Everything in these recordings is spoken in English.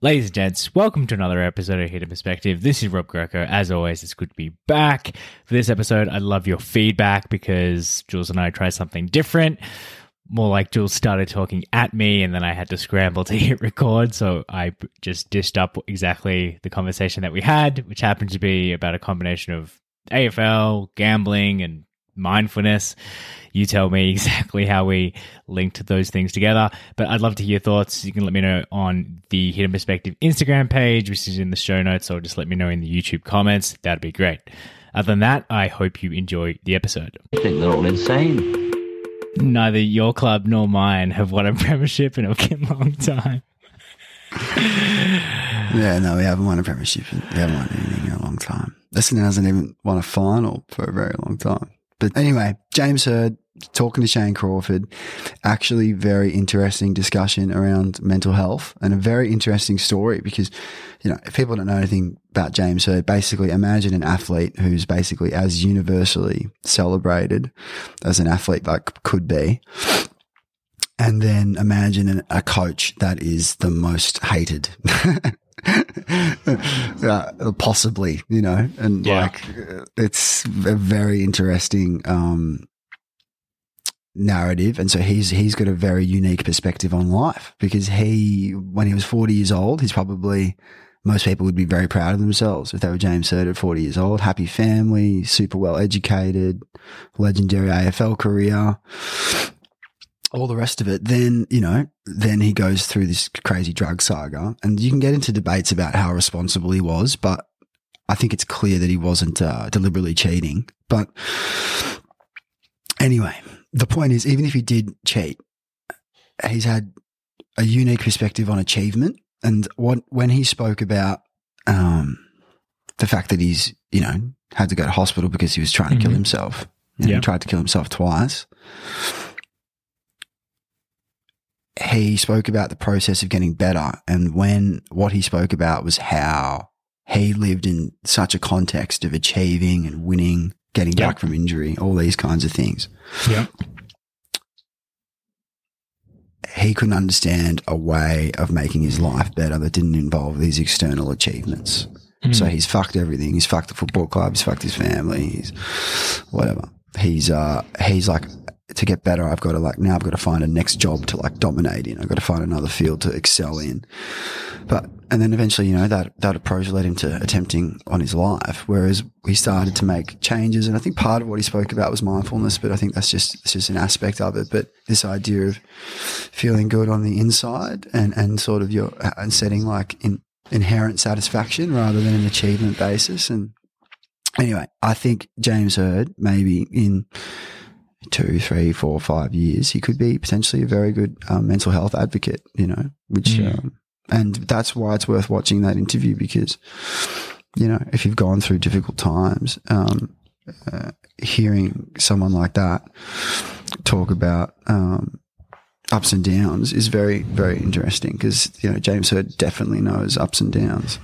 Ladies and gents, welcome to another episode of Hidden Perspective. This is Rob Greco. As always, it's good to be back. For this episode, I'd love your feedback because Jules and I tried something different. More like Jules started talking at me and then I had to scramble to hit record. So I just dished up exactly the conversation that we had, which happened to be about a combination of AFL, gambling, and mindfulness. You tell me exactly how we linked those things together. But I'd love to hear your thoughts. You can let me know on the Hidden Perspective Instagram page, which is in the show notes, or just let me know in the YouTube comments. That'd be great. Other than that, I hope you enjoy the episode. I think they're all insane. Neither your club nor mine have won a premiership in a long time. Yeah, no, we haven't won a premiership. We haven't won anything in a long time. Essendon hasn't even won a final for a very long time. But anyway, James Hird talking to Shane Crawford, actually very interesting discussion around mental health and a very interesting story because, you know, if people don't know anything about James Hird, basically imagine an athlete who's basically as universally celebrated as an athlete like could be. And then imagine a coach that is the most hated. uh, possibly, you know, and Yeah. like it's a very interesting um, narrative, and so he's he's got a very unique perspective on life because he, when he was forty years old, he's probably most people would be very proud of themselves if they were James Hird at 40 years old. Happy family, super well educated, legendary AFL career all the rest of it, then, you know, then he goes through this crazy drug saga and you can get into debates about how responsible he was, but I think it's clear that he wasn't uh, deliberately cheating. But anyway, the point is, even if he did cheat, he's had a unique perspective on achievement. And what, when he spoke about, um, the fact that he's, you know, had to go to hospital because he was trying to kill Mhm. himself. Know, Yeah. He tried to kill himself twice he spoke about the process of getting better and when what he spoke about was how he lived in such a context of achieving and winning, getting Yeah. back from injury, all these kinds of things. Yeah. He couldn't understand a way of making his life better that didn't involve these external achievements. So he's fucked everything. He's fucked the football club. He's fucked his family. He's whatever. He's uh he's like to get better. I've got to like now I've got to find a next job to like dominate in. I've got to find another field to excel in. But and then eventually, you know, that that approach led him to attempting on his life. Whereas he started to make changes, and I think part of what he spoke about was mindfulness. But I think that's just it's just an aspect of it. But this idea of feeling good on the inside and and sort of your and setting like in inherent satisfaction rather than an achievement basis. And anyway, I think James Hird maybe in two, three, four, five years, he could be potentially a very good um, mental health advocate. You know, which Mm. um, and that's why it's worth watching that interview because you know if you've gone through difficult times. Um, uh, hearing someone like that talk about um, ups and downs is very, very interesting because you know James Hird definitely knows ups and downs.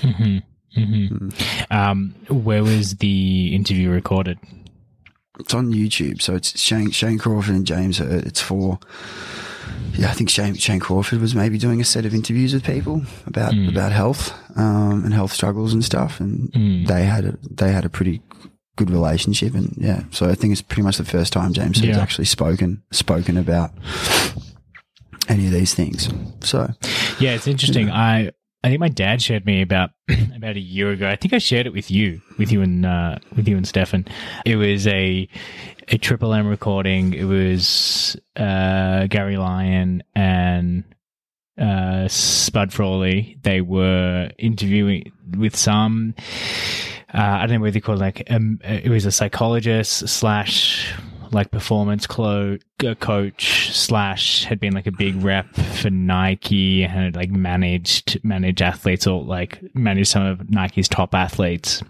hmm hmm Um, where was the interview recorded? It's on YouTube, so it's Shane Shane Crawford and James Hird. It's for yeah, I think Shane Shane Crawford was maybe doing a set of interviews with people about Mm. about health um, and health struggles and stuff, and Mm. they had a they had a pretty good relationship, and yeah, so I think it's pretty much the first time James Yeah. actually spoken spoken about any of these things. So Yeah, it's interesting. I I think my dad shared me about about a year ago. I think I shared it with you, with you and uh, with you and Stefan. It was a a Triple M recording. It was uh, Gary Lyon and uh, Spud Frawley. They were interviewing with some. Uh, I don't know what they call like um, it was a psychologist slash like performance clo- uh, coach slash had been like a big rep for Nike and had like managed managed athletes or like managed some of Nike's top athletes.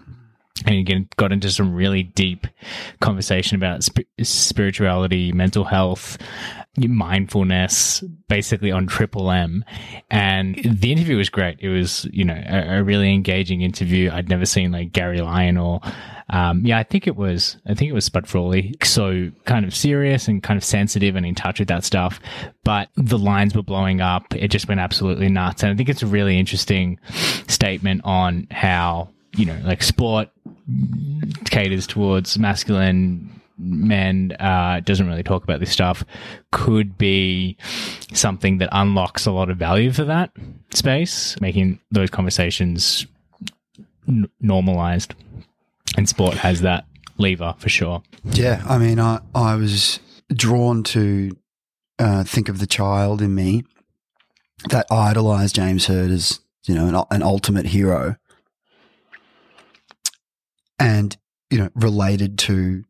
And again, got into some really deep conversation about sp- spirituality, mental health, mindfulness basically on Triple M. And the interview was great. It was, you know, a, a really engaging interview. I'd never seen like Gary Lyon or, um, yeah, I think it was, I think it was Spud Frawley. So kind of serious and kind of sensitive and in touch with that stuff. But the lines were blowing up. It just went absolutely nuts. And I think it's a really interesting statement on how, you know, like sport caters towards masculine men uh, doesn't really talk about this stuff could be something that unlocks a lot of value for that space, making those conversations n- normalized. And sport has that lever for sure. Yeah, I mean, I I was drawn to uh, think of the child in me that idolized James Hird as you know an, an ultimate hero, and you know related to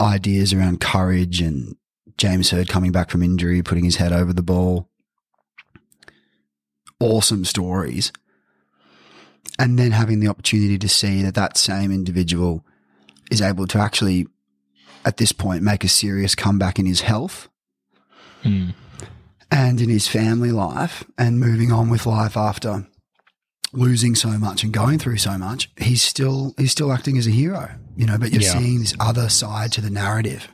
ideas around courage and James Hird coming back from injury, putting his head over the ball. Awesome stories. And then having the opportunity to see that that same individual is able to actually, at this point, make a serious comeback in his health hmm. and in his family life and moving on with life after losing so much and going through so much, he's still he's still acting as a hero, you know. But you're Yeah. seeing this other side to the narrative,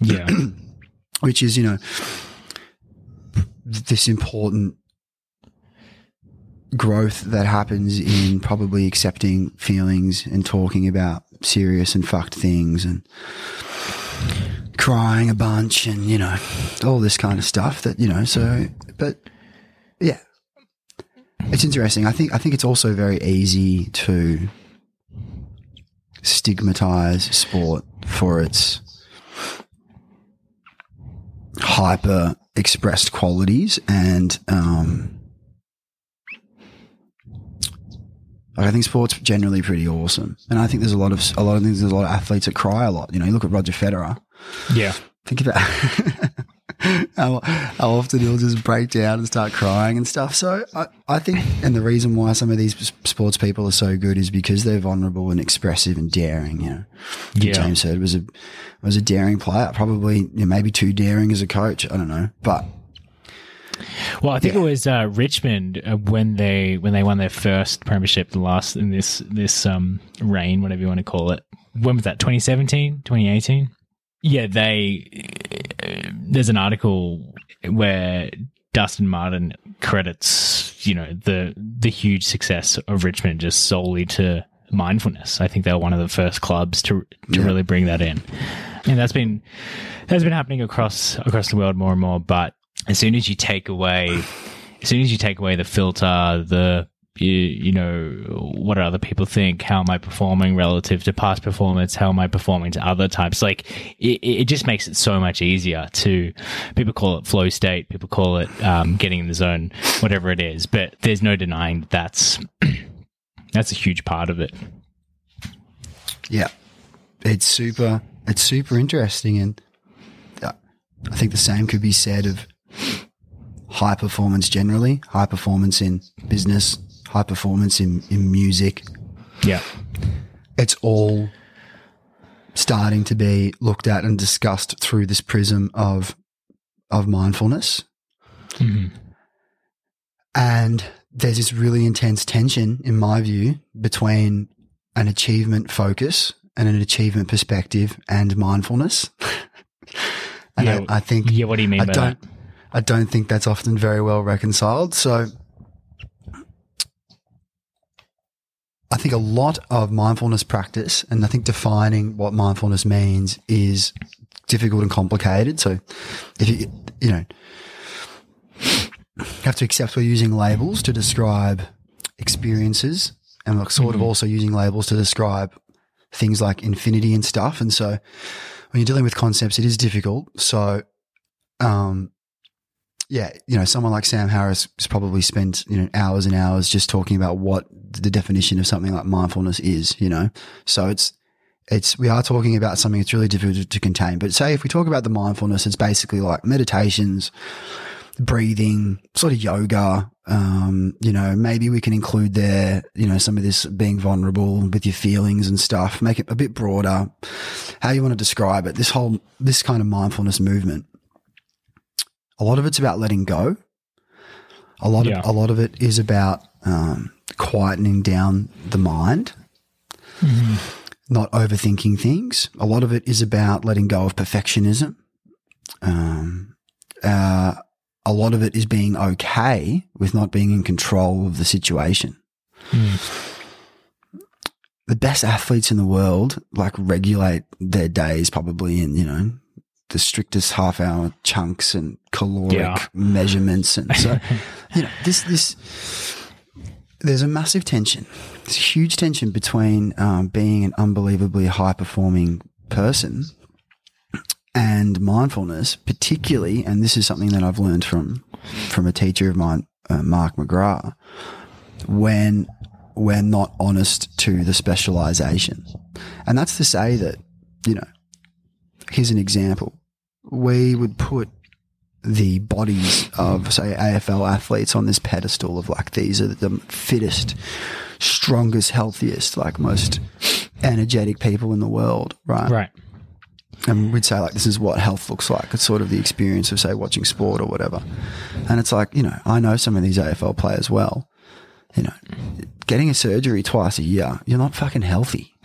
Yeah. which is you know this important growth that happens in probably accepting feelings and talking about serious and fucked things and crying a bunch and you know all this kind of stuff that you know so but yeah it's interesting i think i think it's also very easy to stigmatize sport for its hyper expressed qualities and um I think sport's generally pretty awesome, and I think there's a lot of a lot of things. There's a lot of athletes that cry a lot. You know, you look at Roger Federer. Yeah. Think about how, how often he'll just break down and start crying and stuff. So I, I think, and the reason why some of these sports people are so good is because they're vulnerable and expressive and daring. You know, Yeah. James Hird was a was a daring player, probably you know, maybe too daring as a coach. I don't know, but Well, I think Yeah. it was uh, Richmond uh, when they when they won their first premiership, the last in this this um reign, whatever you want to call it. When was that? 2017, 2018? Yeah, they. There's an article where Dustin Martin credits you know the the huge success of Richmond just solely to mindfulness. I think they were one of the first clubs to to Yeah. really bring that in, and that's been that's been happening across across the world more and more. But as soon as you take away, as soon as you take away the filter, the you, you know what other people think? How am I performing relative to past performance? How am I performing to other types? Like it, it just makes it so much easier to people call it flow state, people call it um, getting in the zone, whatever it is. But there's no denying that that's that's a huge part of it. Yeah, it's super. It's super interesting, and uh, I think the same could be said of high performance generally, high performance in business, high performance in in music. Yeah, It's all starting to be looked at and discussed through this prism of of mindfulness, mm-hmm. and there's this really intense tension, in my view, between an achievement focus and an achievement perspective and mindfulness. and Yeah. I, I think yeah. What do you mean I by don't that? I don't think that's often very well reconciled. So I think a lot of mindfulness practice and I think defining what mindfulness means is difficult and complicated. So if you you know you have to accept we're using labels to describe experiences and we're sort of also using labels to describe things like infinity and stuff. And so when you're dealing with concepts, it is difficult. So, um, yeah, you know, someone like Sam Harris probably spent, you know, hours and hours just talking about what the definition of something like mindfulness is, you know. So it's, it's, we are talking about something that's really difficult to, to contain. But say if we talk about the mindfulness, it's basically like meditations, breathing, sort of yoga. Um, you know, maybe we can include there, you know, some of this being vulnerable with your feelings and stuff, make it a bit broader. How you want to describe it, this whole, this kind of mindfulness movement a lot of it's about letting go. A lot Yeah. of a lot of it is about um, quietening down the mind, not overthinking things. A lot of it is about letting go of perfectionism. Um, uh, a lot of it is being okay with not being in control of the situation. The best athletes in the world like regulate their days probably in, you know, the strictest half hour chunks and caloric Yeah. measurements. And so, you know, this, this, there's a massive tension. There's a huge tension between um, being an unbelievably high performing person and mindfulness, particularly, and this is something that I've learned from from a teacher of mine, uh, Mark McGrath, when we're not honest to the specialization, and that's to say that you know, here's an example: we would put the bodies of say AFL athletes on this pedestal of like these are the fittest, strongest, healthiest, like most energetic people in the world, right? Right. and we'd say like this is what health looks like it's sort of the experience of say watching sport or whatever and it's like you know i know some of these afl players well you know getting a surgery twice a year you're not fucking healthy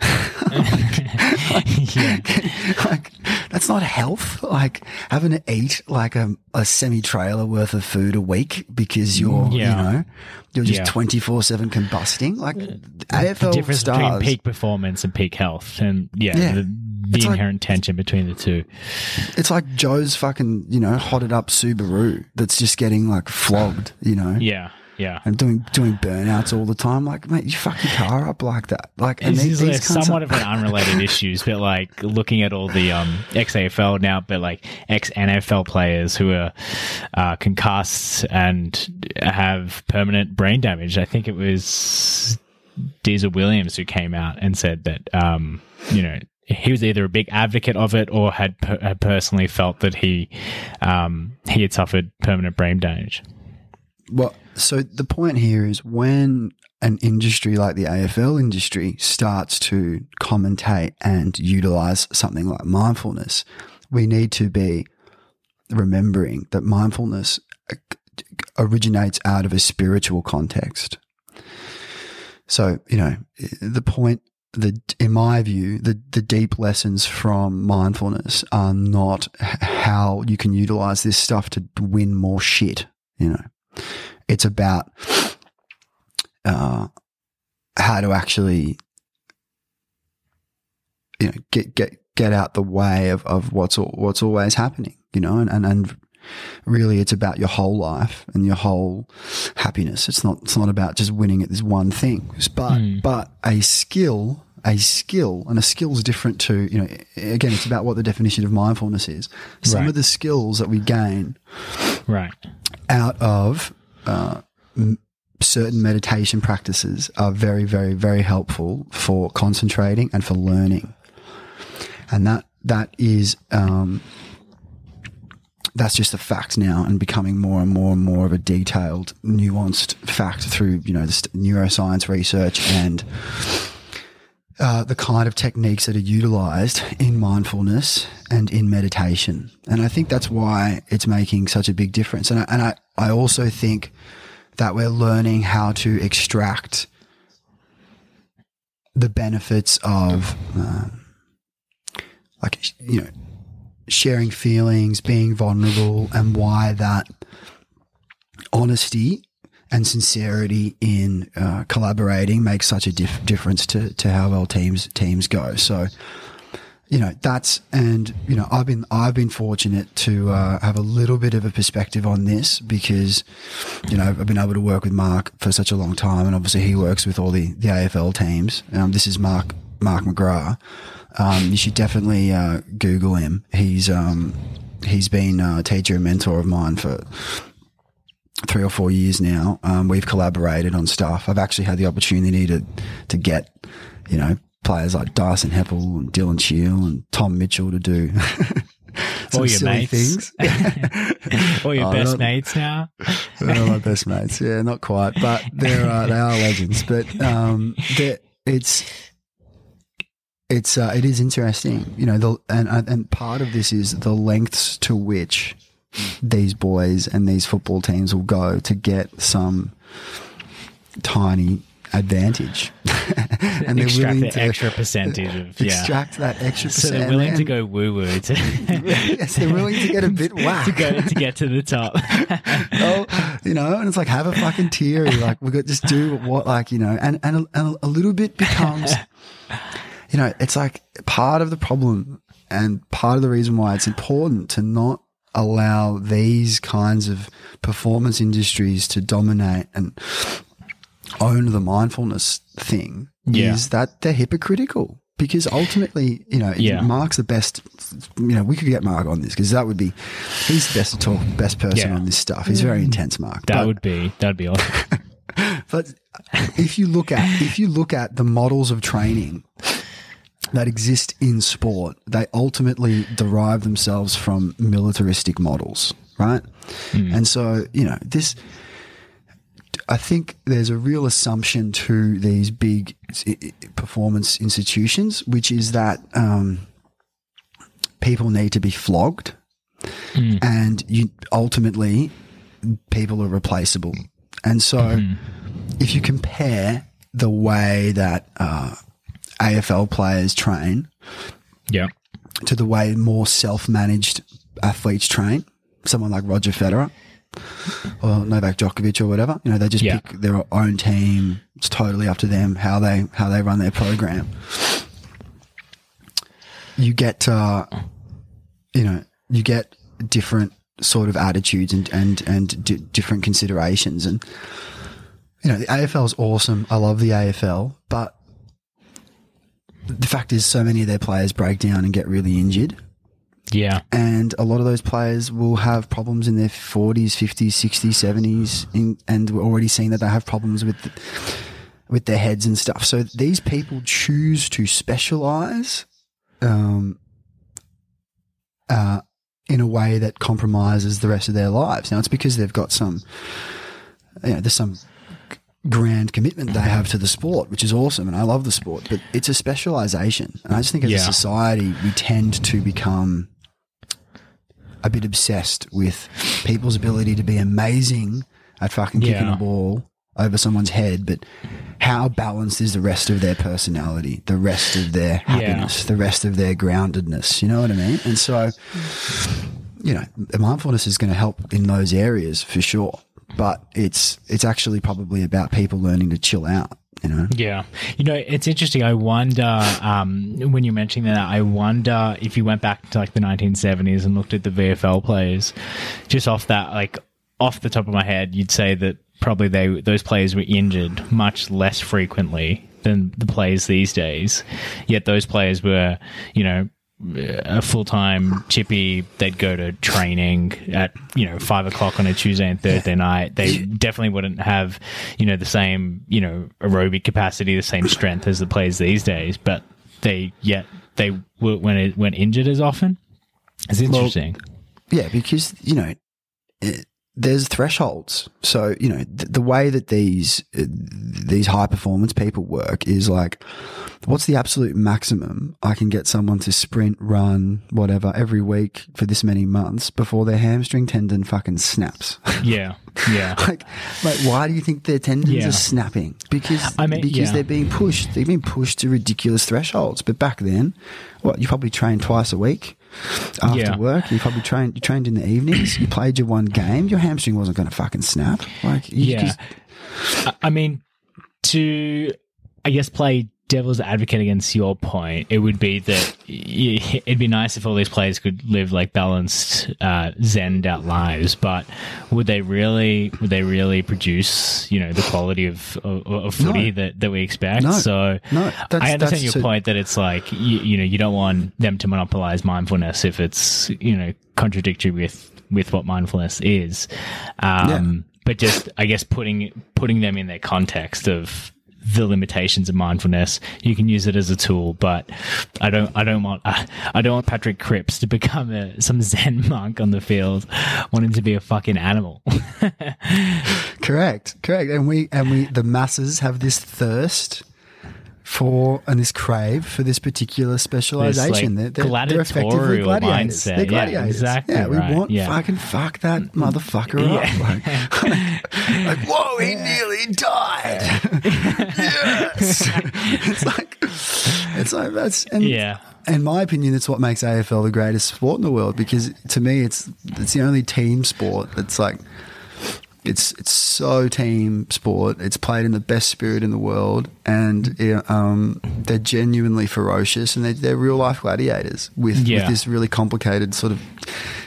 yeah. like that's not health like having to eat like um, a, a semi trailer worth of food a week because you're Yeah. you know you're just Yeah. 24-7 combusting like uh, the afl difference between peak performance and peak health, and yeah, Yeah. the, the It's like- inherent tension between the two. It's like Joe's fucking, you know, hotted up Subaru that's just getting like flogged, you know, Yeah, yeah. and doing doing burnouts all the time. Like, mate, you fuck your car up like that. Like, and these, these somewhat of an unrelated issues, but like looking at all the um, ex AFL now, but like ex NFL players who are uh, concussed and have permanent brain damage. I think it was Diesel Williams who came out and said that um, you know he was either a big advocate of it or had, per- had personally felt that he um, he had suffered permanent brain damage. Well, so the point here is when an industry like the AFL industry starts to commentate and utilize something like mindfulness, we need to be remembering that mindfulness originates out of a spiritual context. So, you know, the point the in my view, the the deep lessons from mindfulness are not how you can utilize this stuff to win more shit, you know. It's about uh, how to actually, you know, get get get out the way of, of what's what's always happening, you know, and, and and really it's about your whole life and your whole happiness. It's not it's not about just winning at this one thing. But but a skill, a skill, and a skill is different to you know. Again, it's about what the definition of mindfulness is. Some Right. of the skills that we gain Right. out of uh, certain meditation practices are very, very, very helpful for concentrating and for learning. And that that is um, that's just a fact now, and becoming more and more and more of a detailed, nuanced fact through you know the st- neuroscience research and. Uh, the kind of techniques that are utilized in mindfulness and in meditation. And I think that's why it's making such a big difference. And I, and I, I also think that we're learning how to extract the benefits of, um, like, you know, sharing feelings, being vulnerable, and why that honesty and sincerity in uh, collaborating makes such a dif- difference to, to how well teams teams go. So, you know that's and you know I've been I've been fortunate to uh, have a little bit of a perspective on this because you know I've been able to work with Mark for such a long time, and obviously he works with all the the AFL teams. Um, this is Mark Mark McGrath. Um, you should definitely uh, Google him. He's um, he's been a teacher and mentor of mine for three or four years now. Um, we've collaborated on stuff. I've actually had the opportunity to to get, you know, players like Dyson Heppell and Dylan Shiel and Tom Mitchell to do some All your silly mates. things. All your Oh, best mates now. They're not my best mates. Yeah, not quite, but they're uh, they are legends. But um, it's it's uh, it is interesting, you know. The and and part of this is the lengths to which these boys and these football teams will go to get some tiny advantage, and they're extract willing the to extra percentage of yeah. extract that extra So they're willing to go woo woo to, yes, they're willing to get a bit whack. to go to get to the top. oh, you know, and it's like have a fucking tear. Like we got just do what, like you know, and and a, and a little bit becomes, you know, it's like part of the problem and part of the reason why it's important to not allow these kinds of performance industries to dominate and own the mindfulness thing Yeah. is that they're hypocritical. Because ultimately, you know, Yeah. Mark's the best. You know, we could get Mark on this because that would be, he's the best to talk, best person Yeah. on this stuff. He's very mm. intense, Mark. That But- would be that'd be awesome. but if you look at if you look at the models of training that exist in sport, they ultimately derive themselves from militaristic models, right? And so, you know, this I think there's a real assumption to these big performance institutions, which is that um, people need to be flogged, and you ultimately people are replaceable. And so, if you compare the way that uh, AFL players train yeah. to the way more self-managed athletes train, someone like Roger Federer or Novak Djokovic or whatever, you know, they just Yeah. pick their own team. It's totally up to them how they how they run their program. You get, uh, you know, you get different sort of attitudes and and and d- different considerations, and you know, the AFL is awesome. I love the AFL, but the fact is, so many of their players break down and get really injured Yeah. and a lot of those players will have problems in their 40s, 50s, 60s, 70s, in, and we're already seeing that they have problems with with their heads and stuff. So these people choose to specialize um, uh, in a way that compromises the rest of their lives. Now it's because they've got some, you know, there's some grand commitment they have mm-hmm. to the sport, which is awesome, and I love the sport. But it's a specialization, and I just think as Yeah. a society we tend to become a bit obsessed with people's ability to be amazing at fucking kicking a ball over someone's head, but how balanced is the rest of their personality, the rest of their happiness, the rest of their groundedness? You know what I mean? And so, you know, mindfulness is going to help in those areas for sure. But it's it's actually probably about people learning to chill out. You know, Yeah. You know, it's interesting. I wonder, um, when you're mentioning that, I wonder if you went back to like the 1970s and looked at the VFL players, just off that, like off the top of my head, you'd say that probably they those players were injured much less frequently than the players these days. Yet those players were, you know, a full time chippy. They'd go to training at you know five o'clock on a Tuesday and Thursday night. They definitely wouldn't have you know the same you know aerobic capacity, the same strength as the players these days. But they yet they when it went injured as often. It's interesting. Yeah, because you know, it, there's thresholds. So you know, th- the way that these uh, these high performance people work is like, what's the absolute maximum I can get someone to sprint, run, whatever, every week for this many months before their hamstring tendon fucking snaps. yeah, yeah, like, like, why do you think their tendons Yeah. are snapping? Because I mean, because yeah. they're being pushed. They've been pushed to ridiculous thresholds. But back then, what you probably trained twice a week after Yeah. work. You probably trained. You trained in the evenings. You played your one game. Your hamstring wasn't going to fucking snap. Like you yeah. just- I- I mean, to I guess play devil's advocate against your point, it would be that it'd be nice if all these players could live like balanced, uh, zened out lives. But would they really? Would they really produce? You know, the quality of of, of footy No. that, that we expect. No. So No, that's- I understand your so- point that it's like you, you know you don't want them to monopolize mindfulness if it's you know contradictory with with what mindfulness is. Um, But just I guess putting putting them in their context of the limitations of mindfulness. You can use it as a tool, but I don't. I don't want. Uh, I don't want Patrick Cripps to become a, some Zen monk on the field, wanting to be a fucking animal. correct, correct. And we and we the masses have this thirst for and this crave for this particular specialization. like, they're, they're, they're effectively gladiators. mindset. They're Yeah, gladiators. exactly Yeah, we right. want Yeah. fucking fuck that mm-hmm. motherfucker up. Like, like, whoa, he nearly died. yes. it's like it's like that's and Yeah. in my opinion, that's what makes AFL the greatest sport in the world because to me, it's it's the only team sport that's like it's it's so team sport. It's played in the best spirit in the world, and um, they're genuinely ferocious and they're, they're real life gladiators with, Yeah. with this really complicated sort of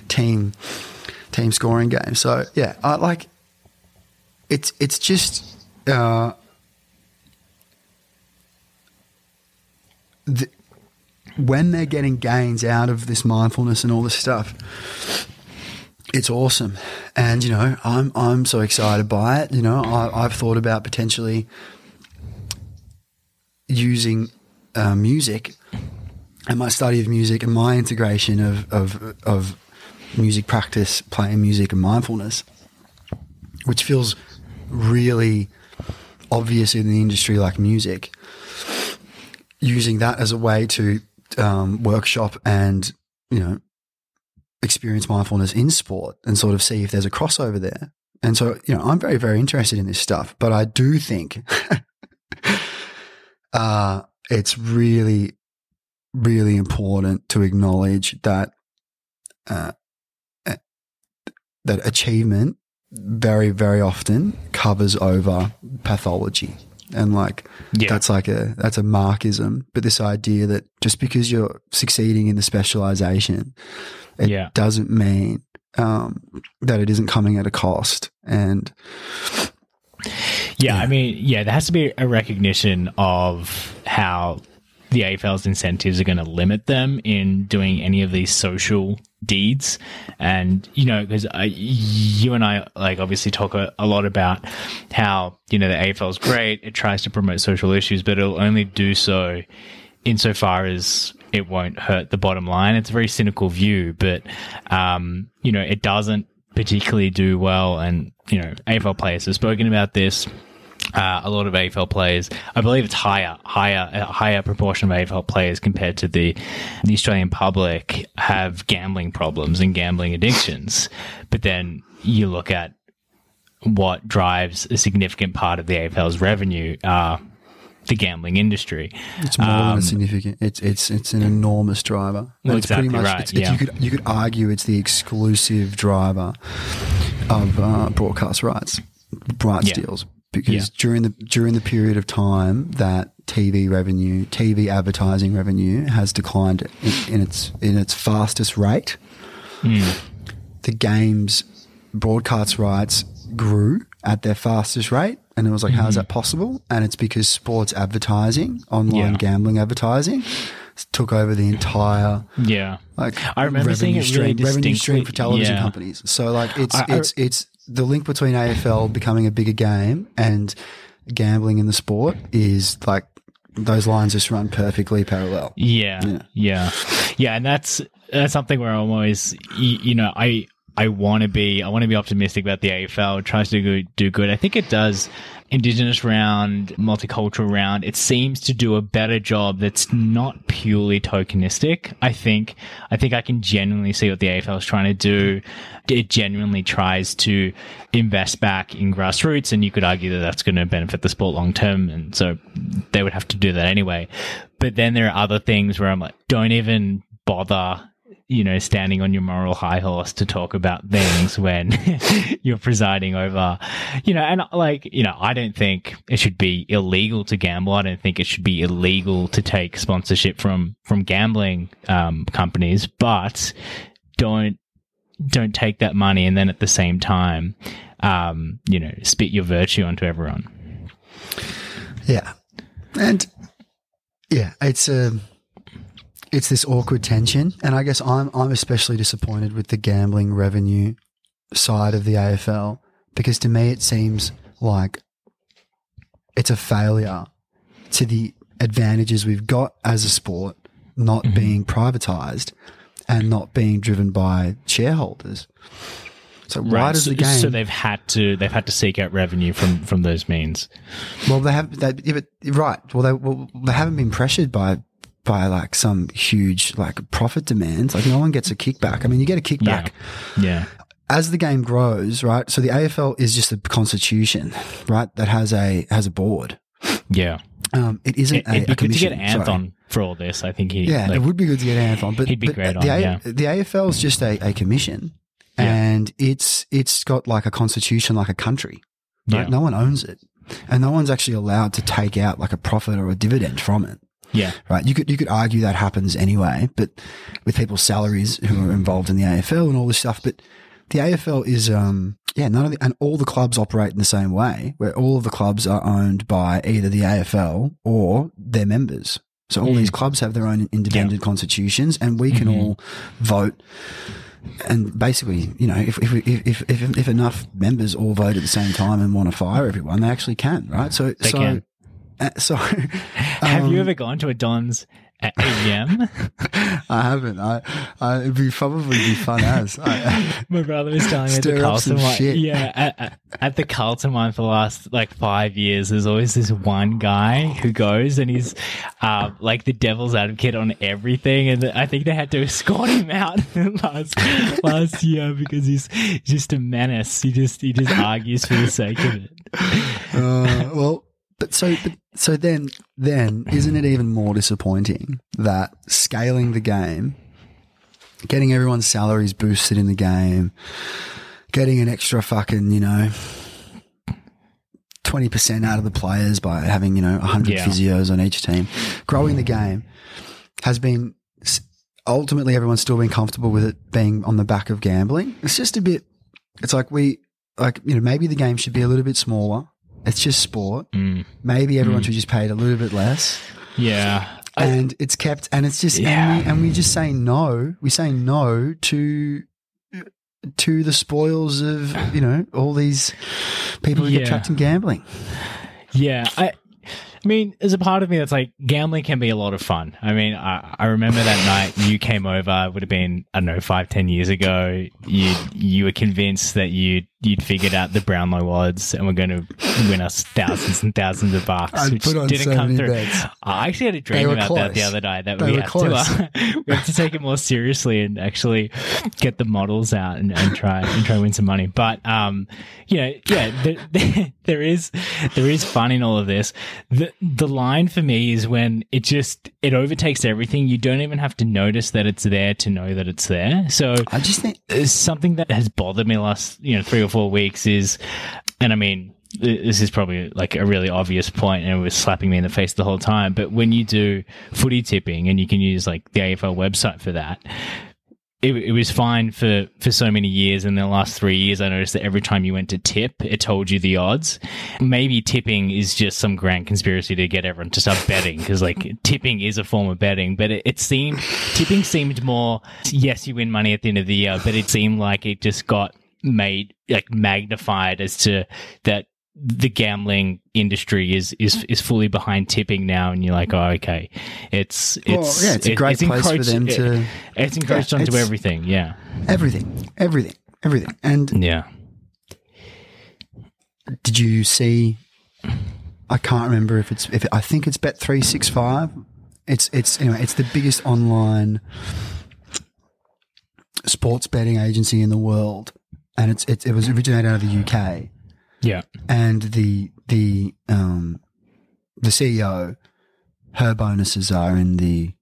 team team scoring game. So yeah, I like it's it's just. Uh, the, when they're getting gains out of this mindfulness and all this stuff, it's awesome. And you know, I'm I'm so excited by it. You know, I, I've thought about potentially using uh, music and my study of music and my integration of of of music practice, playing music, and mindfulness, which feels really obvious in the industry like music using that as a way to um, workshop and you know experience mindfulness in sport and sort of see if there's a crossover there. And so you know I'm very very interested in this stuff, but I do think uh, it's really really important to acknowledge that uh, that achievement very very often covers over pathology and like Yeah. that's like a that's a markism but this idea that just because you're succeeding in the specialization it Yeah. doesn't mean um, that it isn't coming at a cost and Yeah, I mean, yeah, there has to be a recognition of how the AFL's incentives are going to limit them in doing any of these social deeds. And, you know, because you and I, like, obviously talk a, a lot about how, you know, the AFL is great. It tries to promote social issues, but it'll only do so insofar as it won't hurt the bottom line. It's a very cynical view, but, um, you know, it doesn't particularly do well. And, you know, AFL players have spoken about this. Uh, a lot of AFL players, I believe it's higher, higher, a higher proportion of AFL players compared to the the Australian public have gambling problems and gambling addictions. But then you look at what drives a significant part of the AFL's revenue, uh, the gambling industry. it's more than a significant it's it's it's an enormous driver Um, Well, it's pretty much right, it's, it's, yeah. you could you could argue it's the exclusive driver of uh, broadcast rights rights Yeah. deals because Yeah. during the during the period of time that TV revenue TV advertising revenue has declined in, in its in its fastest rate the game's broadcast rights grew at their fastest rate. And it was like, how is mm-hmm. that possible? And it's because sports advertising, online Yeah. gambling advertising, took over the entire Yeah. like I remember seeing revenue it stream, really revenue stream for television yeah. companies. So like it's I- I- it's it's the link between AFL becoming a bigger game and gambling in the sport is like those lines just run perfectly parallel. Yeah, Yeah. yeah, yeah, and that's that's something where I'm always, you, you know, I I want to be I want to be optimistic about the AFL. It tries to do, do good. I think it does. Indigenous round, multicultural round. It seems to do a better job. That's not purely tokenistic. I think. I think I can genuinely see what the AFL is trying to do. It genuinely tries to invest back in grassroots, and you could argue that that's going to benefit the sport long term. And so they would have to do that anyway. But then there are other things where I'm like, don't even bother, you know, standing on your moral high horse to talk about things when you're presiding over, you know, and like, you know, I don't think it should be illegal to gamble. I don't think it should be illegal to take sponsorship from, from gambling, um, companies, but don't, don't take that money and then at the same time, um, you know, spit your virtue onto everyone. Yeah, and yeah, it's a it's this awkward tension, and I guess I'm I'm especially disappointed with the gambling revenue side of the AFL because to me it seems like it's a failure to the advantages we've got as a sport not mm-hmm. being privatized and not being driven by shareholders. So why Right. does So, the game? so they've had to they've had to seek out revenue from from those means. well, they have. They, yeah, but, right. Well, they well, they haven't been pressured by by like some huge like profit demands. Like no one gets a kickback. I mean, you get a kickback. Yeah. as the game grows, right? So the AFL is just a constitution, right? That has a has a board. Yeah. Um, it isn't It, a, a be good to get commission, sorry. For all this. I think he Yeah, like, it would be good to get Anthon, but He'd be but great the, on, A- yeah. the AFL is just a, a commission, Yeah. and it's it's got like a constitution, like a country. Right? Yeah. No one owns it, and no one's actually allowed to take out like a profit or a dividend from it. Yeah. Right? You could you could argue that happens anyway, but with people's salaries who are involved in the AFL and all this stuff, but the AFL is um yeah none of the and all the clubs operate in the same way where all of the clubs are owned by either the AFL or their members. So all Mm. these clubs have their own independent constitutions, and we can Mhm. all vote. And basically, you know, if if, if if if enough members all vote at the same time and want to fire everyone, they actually can, right? So They so can. Uh, so Have you um, ever gone to a Don's at AGM? I haven't. I, I it'd be probably be fun as. I, My brother was telling me at the Carlton one. shit. Yeah, at, at, at the Carlton one for the last like five years, there's always this one guy who goes and he's uh, like the devil's advocate on everything, and I think they had to escort him out last last year because he's just a menace. He just he just argues for the sake of it. uh, well, but so but, so then then isn't it even more disappointing that scaling the game, getting everyone's salaries boosted in the game, getting an extra fucking you know. 20% out of the players by having, you know, 100 Yeah. physios on each team. Growing the game has been ultimately everyone's still been comfortable with it being on the back of gambling. It's just a bit, it's like we, like, you know, maybe the game should be a little bit smaller. It's just sport. Mm. Maybe everyone should just pay it a little bit less. Yeah, And it's kept, and it's just, Yeah. and, we, and we just say no. We say no to, to the spoils of, you know, all these people who Yeah. get trapped in gambling. Yeah, I, I mean, there's a part of me that's like gambling can be a lot of fun. I mean, I, I remember that night you came over. It would have been I don't know five, ten years ago. You you were convinced that you you'd figured out the Brownlow odds and were going to win us thousands and thousands of bucks, I'd which didn't so come through. bets. I actually had a dream about that the other night that They we have close. to uh, we have to take it more seriously and actually get the models out and, and try and try and win some money. But um, you know, yeah, there, there, is there is fun in all of this. The the line for me is when it just it overtakes everything. You don't even have to notice that it's there to know that it's there. So I just think, something that has bothered me last you know three or four weeks is and i mean this is probably like a really obvious point and it was slapping me in the face the whole time but when you do footy tipping and you can use like the afl website for that it, it was fine for, for so many years. And in the last three years, I noticed that every time you went to tip, it told you the odds. Maybe tipping is just some grand conspiracy to get everyone to start betting because, like, tipping is a form of betting. But it, it seemed, tipping seemed more, yes, you win money at the end of the year, but it seemed like it just got made, like, magnified as to that the gambling industry is is mm. is fully behind tipping now, and you're like, mm. oh, okay, it's it's well, yeah, it's a it- great place for them to it's encouraged Yeah, onto it's- everything. Yeah. everything, everything, everything. And Yeah. did you see? I can't remember if it's if it, I think it's Bet three six five. It's it's anyway. It's the biggest online sports betting agency in the world, and it's, it's it was originated out of the UK. Yeah. and the the um the CEO, her bonuses are in the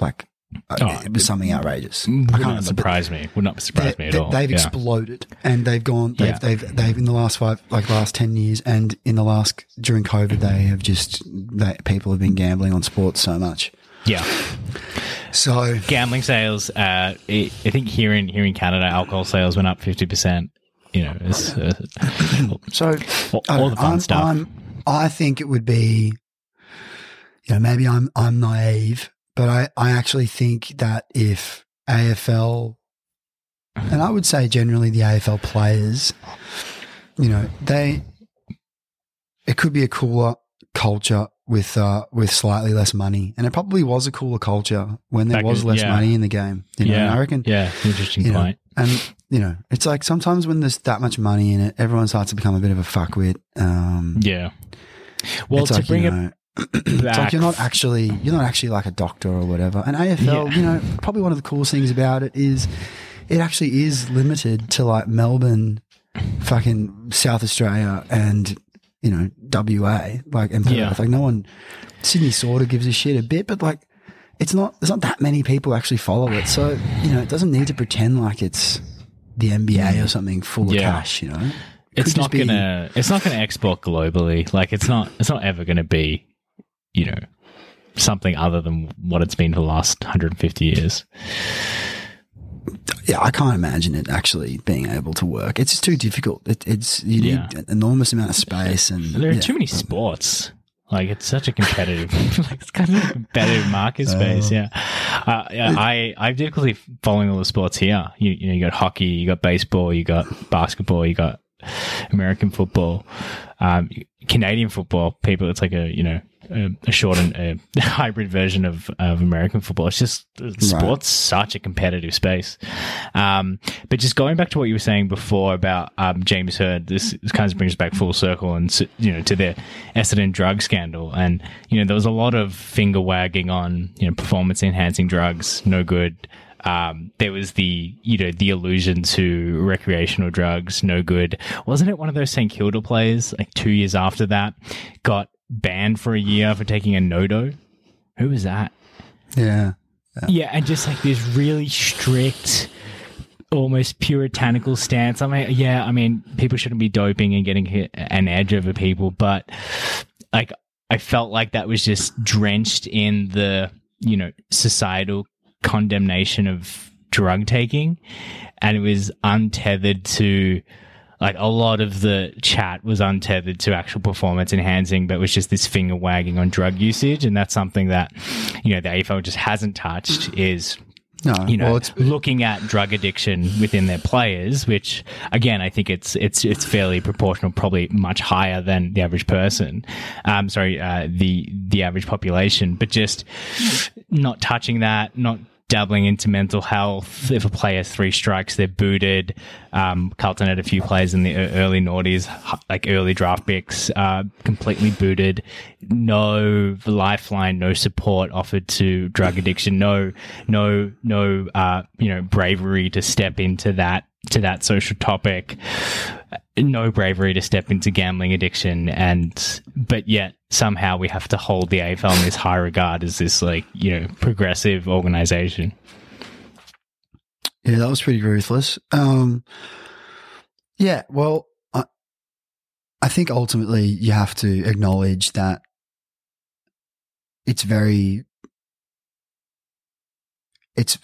like. uh, Oh, it was something outrageous. I Would can't remember, surprise me. Would not surprise me at they, all. They've yeah. exploded, and they've gone. They've, Yeah. they've they've in the last five, like last ten years, and in the last during COVID, they have just that people have been gambling on sports so much. yeah. So Gambling sales. Uh, I think here in here in Canada, alcohol sales went up fifty percent. You know, it's, uh, so all, I all the fun I'm- stuff. I'm- I think it would be, you know, maybe I'm I'm naive, but I I actually think that if AFL, and I would say generally the AFL players, you know, they, it could be a cooler culture with uh with slightly less money, and it probably was a cooler culture when there Back was in- less yeah. money in the game. You know, yeah, I reckon Yeah, interesting you know, point. and you know, it's like sometimes when there's that much money in it, everyone starts to become a bit of a fuckwit. Um, Yeah. Well, it's to like, bring you it know, it's back, like you're not actually you're not actually like a doctor or whatever. And AFL, Yeah. you know, probably one of the coolest things about it is it actually is limited to like Melbourne, fucking South Australia, and you know WA, like and Perth. Yeah. Like no one, Sydney sort of gives a shit a bit, but like it's not. There's not that many people actually follow it, so you know it doesn't need to pretend like it's the NBA mm. or something full of Yeah. cash. You know, It it's not be- gonna it's not gonna export globally. Like it's not it's not ever gonna be, you know, something other than what it's been for the last 150 years. Yeah, I can't imagine it actually being able to work. It's just too difficult. It, it's you need Yeah. an enormous amount of space, and There are yeah. too many sports. Like it's such a competitive, like it's kind of a competitive market space. Yeah, uh, yeah. I I've difficulty following all the sports here. You you know you got hockey, you got baseball, you got basketball, you got American football, um, Canadian football. People, it's like a you know a, a short and a hybrid version of of American football. It's just sports such a competitive space. Um, but just going back to what you were saying before about um, James Hird, this, this kind of brings us back full circle and you know to the Essendon drug scandal, and you know there was a lot of finger wagging on you know performance enhancing drugs, no good. Um, there was the you know the allusion to recreational drugs, no good. Wasn't it one of those St Kilda players like two years after that got banned for a year for taking a nodo? Who was that? yeah. Yeah, and just like this really strict, almost puritanical stance. I mean, yeah, I mean, people shouldn't be doping and getting an edge over people, but like, I felt like that was just drenched in the, you know, societal condemnation of drug taking. And it was untethered to, like a lot of the chat was untethered to actual performance enhancing, but was just this finger wagging on drug usage. And that's something that, you know, the AFL just hasn't touched is No, you know, well, it's looking at drug addiction within their players, which again, I think it's it's it's fairly proportional, probably much higher than the average person. Um, sorry, uh, the the average population, but just not touching that, not dabbling into mental health. If a player three strikes, they're booted. Um, Carlton had a few players in the early noughties, like early draft picks, uh, completely booted. No lifeline, no support offered to drug addiction. No, no, no, uh, you know, bravery to step into that to that social topic. No bravery to step into gambling addiction, and but yet somehow we have to hold the AFL in this high regard as this like you know progressive organization. Yeah, that was pretty ruthless. Um, yeah, well, I, I think ultimately you have to acknowledge that it's very, it's,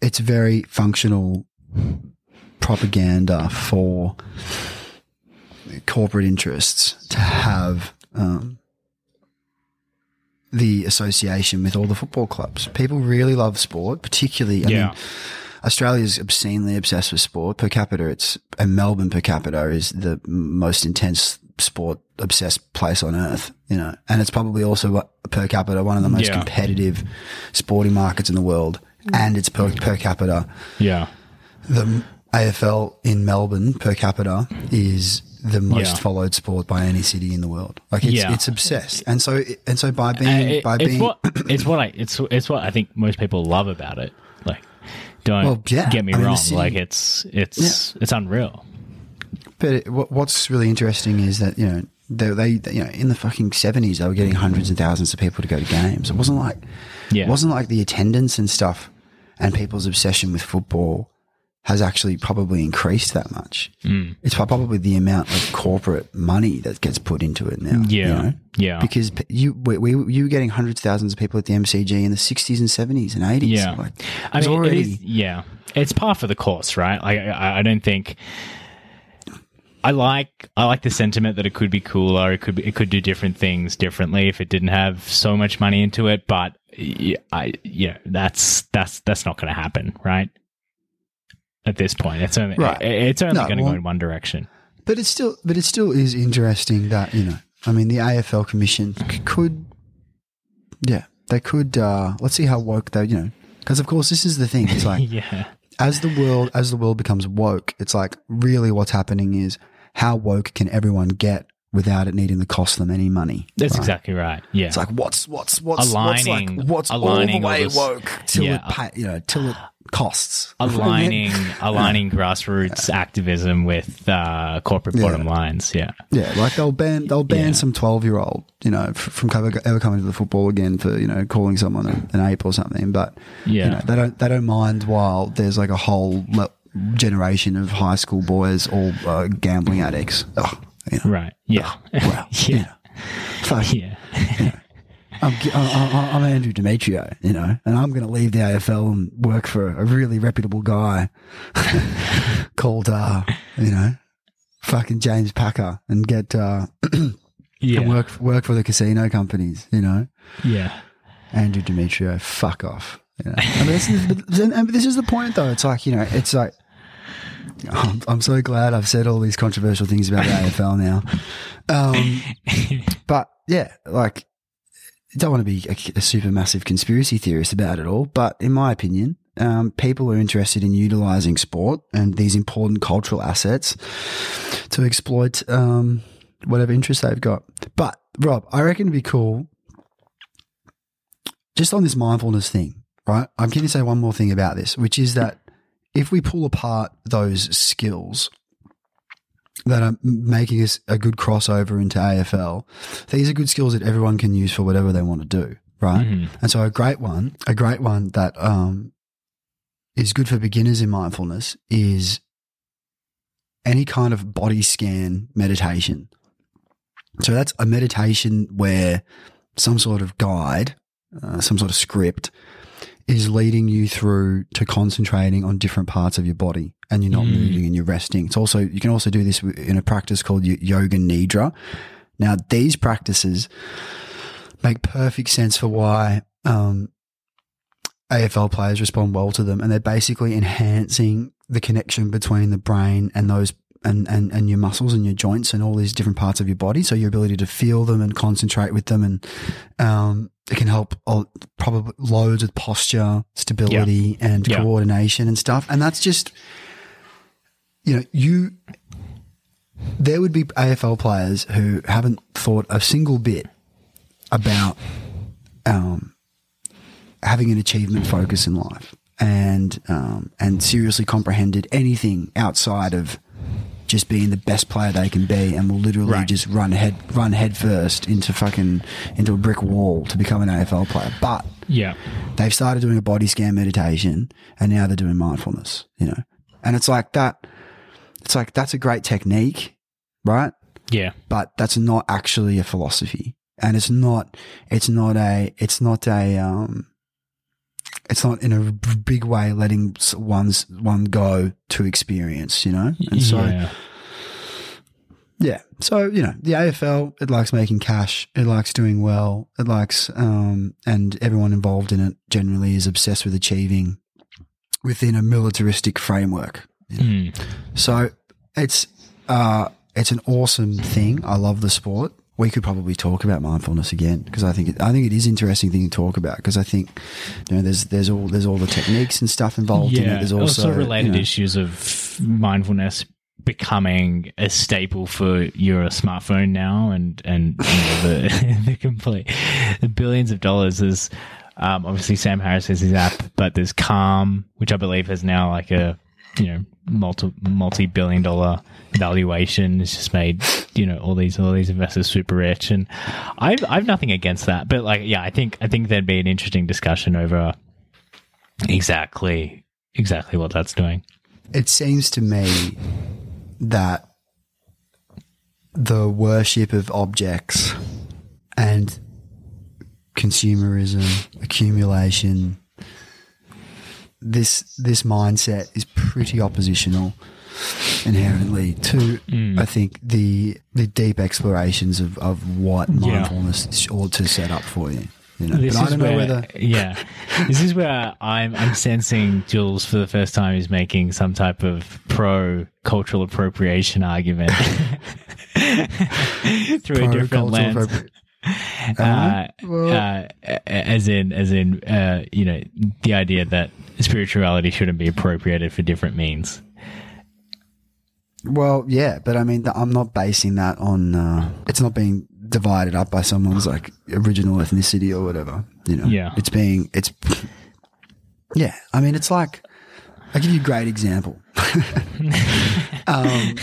it's very functional propaganda for corporate interests to have um, the association with all the football clubs. People really love sport, particularly. I Yeah. mean, Australia's obscenely obsessed with sport per capita. It's and Melbourne per capita is the most intense sport obsessed place on earth. You know, and it's probably also per capita one of the most Yeah. competitive sporting markets in the world. And it's per, per capita. Yeah, The AFL in Melbourne per capita is the most Yeah. followed sport by any city in the world. Like it's, Yeah. it's obsessed. And so and so by Uh, being it- by it's being what it's what I it's it's what I think most people love about it. Like, don't Well, yeah. get me I mean, wrong. city- like, it's it's it's unreal. But it, what, what's really interesting is that you know they, they they- you know in the fucking seventies they were getting hundreds and thousands of people to go to games. It wasn't like Yeah. it wasn't like the attendance and stuff and people's obsession with football has actually probably increased that much. Mm. It's probably the amount of corporate money that gets put into it now. you Yeah. know? Yeah. Because you we, we, you were getting hundreds of thousands of people at the MCG in the sixties and seventies and eighties. Yeah, like, I it's mean, already it is, yeah, it's par for the course, right? Like, I, I don't think. I like I like the sentiment that it could be cooler. It could be, it could do different things differently if it didn't have so much money into it. But yeah, I yeah, that's that's that's not going to happen, right? At this point, it's only Right. it's only No, going to well- go in one direction. But it's still, but it still is interesting that you know, I mean, the AFL Commission c- could, yeah, they could. uh Let's see how woke they, you know, because of course this is the thing. It's like yeah, as the world as the world becomes woke, it's like really what's happening is how woke can everyone get without it needing to cost them any money. That's right? exactly right. Yeah. It's like what's what's what's Aligning- what's like what's aligning all all the way this- woke till yeah. it pay, you know till it costs aligning aligning grassroots activism with uh, corporate bottom lines. Yeah. Yeah, like they'll ban they'll ban Yeah. some twelve year old, you know, from ever, coming to the football again for you know calling someone an, an ape or something. But Yeah. you know, they don't they don't mind while there's like a whole le- generation of high school boys all uh, gambling addicts. Ugh, you know, Right. Yeah. well, yeah. fuck, Yeah. I'm, I- I'm Andrew Demetriou, you know, and I'm going to leave the AFL and work for a really reputable guy called, uh, you know, fucking James Packer and get uh, Yeah. and work work for the casino companies, you know. Yeah. Andrew Demetriou, fuck off. You know? I mean, this is, and this is the point, though. It's like you know, it's like I'm, I'm so glad I've said all these controversial things about the AFL now. Um, but yeah, like I don't want to be a, a super massive conspiracy theorist about it all, but in my opinion, um, people are interested in utilizing sport and these important cultural assets to exploit um, whatever interest they've got. But Rob, I reckon it'd be cool just on this mindfulness thing, right? I'm going to say one more thing about this, which is that if we pull apart those skills that are making us a good crossover into AFL, these are good skills that everyone can use for whatever they want to do, right? Mhm. And so a great one, a great one that um, is good for beginners in mindfulness is any kind of body scan meditation. So that's a meditation where some sort of guide, uh, some sort of script is leading you through to concentrating on different parts of your body and you're not Mm. moving and you're resting. It's also, you can also do this in a practice called Yoga Nidra. Now, these practices make perfect sense for why um, AFL players respond well to them, and they're basically enhancing the connection between the brain and those and, and, and your muscles and your joints and all these different parts of your body. So your ability to feel them and concentrate with them, and um, it can help probably loads with posture, stability, and Yeah. coordination and stuff. And that's just you know you. There would be AFL players who haven't thought a single bit about um, having an achievement focus in life and um, and seriously comprehended anything outside of just being the best player they can be and will literally Right. just run head run head first into fucking into a brick wall to become an AFL player. But Yeah. they've started doing a body scan meditation and now they're doing mindfulness, you know. And it's like that it's like that's a great technique, right? Yeah. but that's not actually a philosophy and it's not it's not a it's not a um it's not in a big way letting one's one go to experience you know and so yeah. yeah so you know the AFL it likes making cash it likes doing well it likes um and everyone involved in it generally is obsessed with achieving within a militaristic framework Mm. so it's uh, it's an awesome thing. I love the sport. We could probably talk about mindfulness again because I think it, I think it is interesting thing to talk about because I think you know there's there's all there's all the techniques and stuff involved in it. There's also, also related you know, issues of mindfulness becoming a staple for your smartphone now and and you know, the the complete the billions of dollars is um, obviously Sam Harris has his app but there's Calm which I believe has now like a you know multi multi billion dollar valuation it's just made you know all these all these investors super rich. And I've I've nothing against that but like yeah I think I think there'd be an interesting discussion over exactly exactly what that's doing. It seems to me that the worship of objects and consumerism, accumulation, this this mindset is pretty oppositional inherently to I think the the deep explorations of, of what Yeah. mindfulness ought to set up for you. You know, This but I is don't know where, whether yeah, this is where I'm I'm sensing Jules for the first time is making some type of pro cultural appropriation argument through a different lens. appropriate- uh, uh, as in, as in, uh, you know, the idea that spirituality shouldn't be appropriated for different means. Well, yeah, but I mean, I'm not basing that on. Uh, it's not being divided up by someone's like original ethnicity or whatever. You know, Yeah. It's being. It's. Yeah, I mean, it's like. I'll give you a great example. um,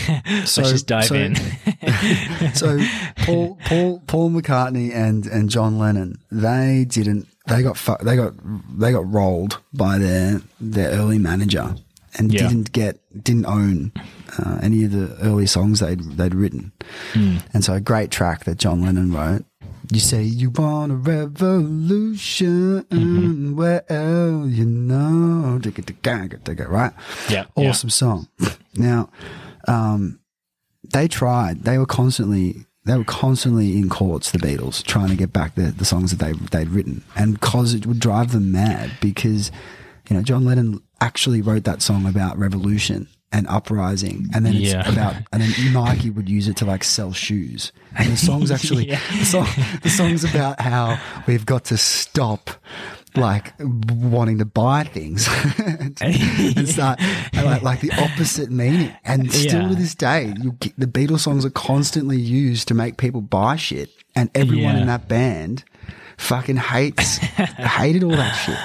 so, Let's just dive so- in. so Paul, Paul, Paul McCartney and and John Lennon, they didn't. They got fu- they got they got rolled by their their early manager and Yeah. didn't get didn't own uh, any of the early songs they'd they'd written. And so a great track that John Lennon wrote. You say you want a revolution, well, you know, right? Yeah, yeah. awesome song. Now, um, they tried. They were constantly they were constantly in courts. The Beatles trying to get back the, the songs that they they'd written, and cause it would drive them mad because you know John Lennon actually wrote that song about revolution and uprising, and then it's Yeah. about and then Nike would use it to like sell shoes. And the song's actually Yeah. the, song, the song's about how we've got to stop like wanting to buy things and start and like, like the opposite meaning. And still Yeah. to this day, you get, the Beatles songs are constantly used to make people buy shit, and everyone Yeah. in that band fucking hates hated all that shit.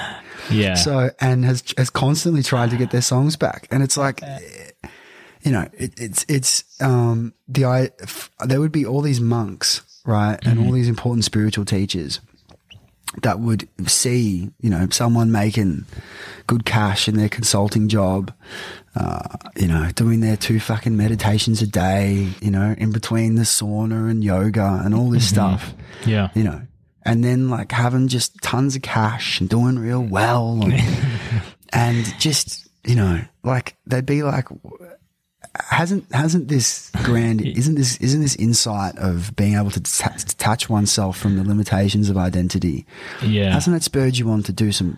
Yeah. So and has has constantly tried to get their songs back, and it's like. You know, it, it's it's um the I f- there would be all these monks, right, and all these important spiritual teachers that would see, you know, someone making good cash in their consulting job, uh, you know, doing their two fucking meditations a day, you know, in between the sauna and yoga and all this stuff, yeah. you know, and then like having just tons of cash and doing real mm. well and, and just, you know, like they'd be like, hasn't hasn't this grand isn't this isn't this insight of being able to detach, detach oneself from the limitations of identity Yeah. hasn't that spurred you on to do some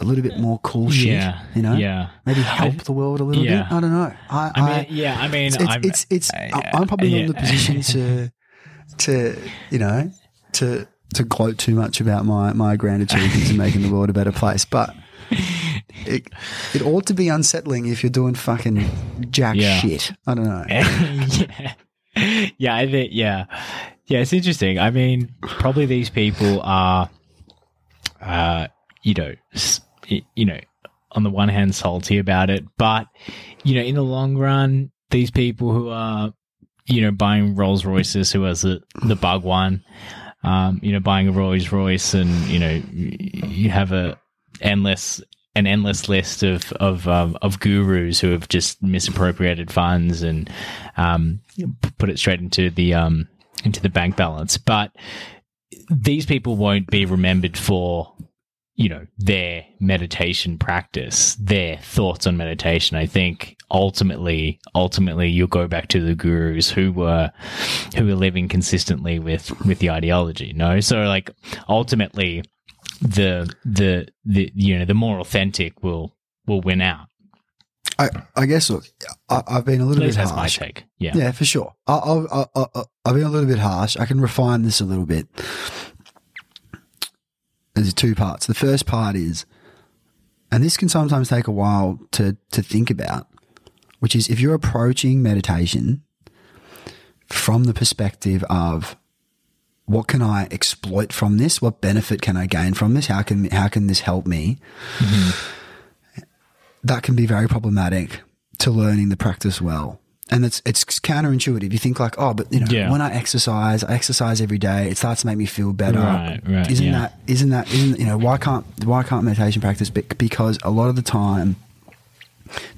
a little bit more cool shit Yeah, you know yeah. maybe help the world a little yeah. bit i don't know i, I mean, yeah, I mean, it's it's I'm, it's, it's I- I- i'm probably not in the position to to you know to to gloat too much about my my grand achievements in making the world a better place but it, it ought to be unsettling if you're doing fucking jack Yeah. shit. I don't know. yeah. Yeah, I think yeah. Yeah, it's interesting. I mean, probably these people are uh, you know, you know, on the one hand salty about it, but you know, in the long run, these people who are you know, buying Rolls Royces who has the the bug one, um, you know, buying a Rolls Royce and, you know, you have a endless an endless list of of um, of gurus who have just misappropriated funds and um, put it straight into the um, into the bank balance. But these people won't be remembered for you know their meditation practice, their thoughts on meditation. I think ultimately, ultimately, you'll go back to the gurus who were who were living consistently with with the ideology. No, so like ultimately, the the the you know the more authentic will will win out. I, I guess, look, I, I've been a little bit that's my take. Yeah. Yeah, for sure. I, I, I, I've been a little bit harsh. I can refine this a little bit. There's two parts. The first part is, and this can sometimes take a while to, to think about, which is if you're approaching meditation from the perspective of what can I exploit from this? What benefit can I gain from this? How can how can this help me? Mm-hmm. That can be very problematic to learning the practice well. And it's it's counterintuitive. You think like, oh, but you know, Yeah. when I exercise, I exercise every day. It starts to make me feel better. Right, right, Isn't yeah. that isn't that isn't you know why can't why can't meditation practice? Be- Because a lot of the time,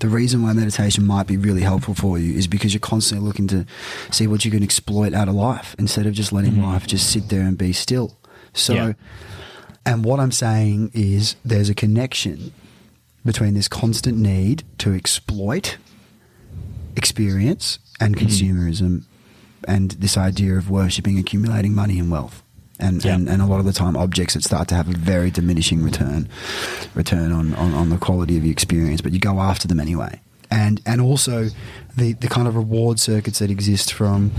the reason why meditation might be really helpful for you is because you're constantly looking to see what you can exploit out of life instead of just letting life just sit there and be still. So, Mm-hmm. Yeah. and what I'm saying is there's a connection between this constant need to exploit experience and Mm-hmm. consumerism and this idea of worshipping accumulating money and wealth. And, Yeah. and, and a lot of the time objects that start to have a very diminishing return return on, on, on the quality of your experience, but you go after them anyway. And and also the, the kind of reward circuits that exist from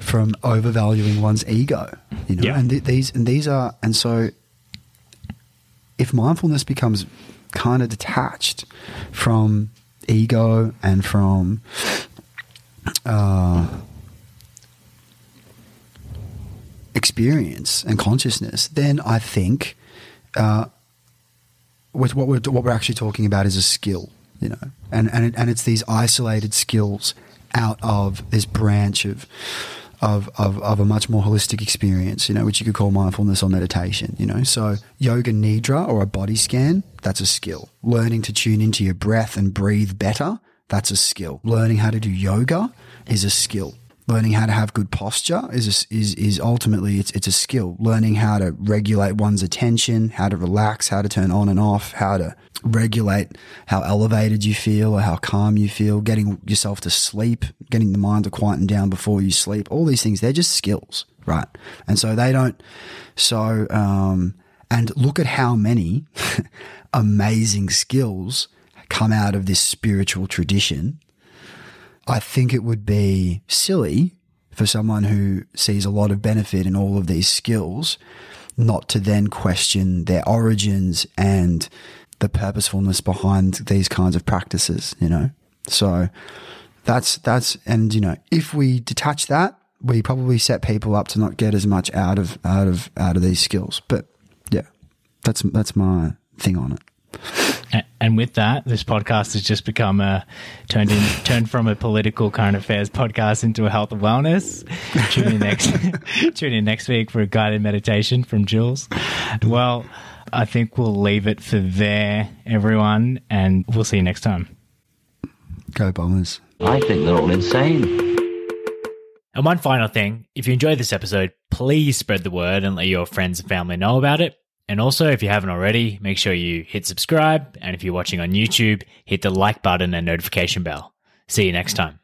from overvaluing one's ego. You know, Yeah. and th- these and these are and so if mindfulness becomes kind of detached from ego and from uh, experience and consciousness, then I think uh, with what we're what we're actually talking about is a skill, you know, and and it, and it's these isolated skills out of this branch of. Of, of, of a much more holistic experience, you know, which you could call mindfulness or meditation, you know. So, yoga nidra or a body scan, that's a skill. Learning to tune into your breath and breathe better, that's a skill. Learning how to do yoga is a skill. Learning how to have good posture is a, is is ultimately it's it's a skill. Learning how to regulate one's attention, how to relax, how to turn on and off, how to regulate how elevated you feel or how calm you feel, getting yourself to sleep, getting the mind to quieten down before you sleep. All these things, they're just skills, right? And so they don't. So um, and look at how many amazing skills come out of this spiritual tradition I think it would be silly for someone who sees a lot of benefit in all of these skills not to then question their origins and the purposefulness behind these kinds of practices, you know? So that's, that's, and, you know, if we detach that, we probably set people up to not get as much out of, out of, out of these skills. But yeah, that's, that's my thing on it. A- And with that, this podcast has just become a turned in turned from a political current affairs podcast into a health and wellness. Tune in next tune in next week for a guided meditation from Jules. Well, I think we'll leave it for there, everyone, and we'll see you next time. Go Bombers. I think they're all insane. And one final thing, if you enjoyed this episode, please spread the word and let your friends and family know about it. And also, if you haven't already, make sure you hit subscribe. And if you're watching on YouTube, hit the like button and notification bell. See you next time.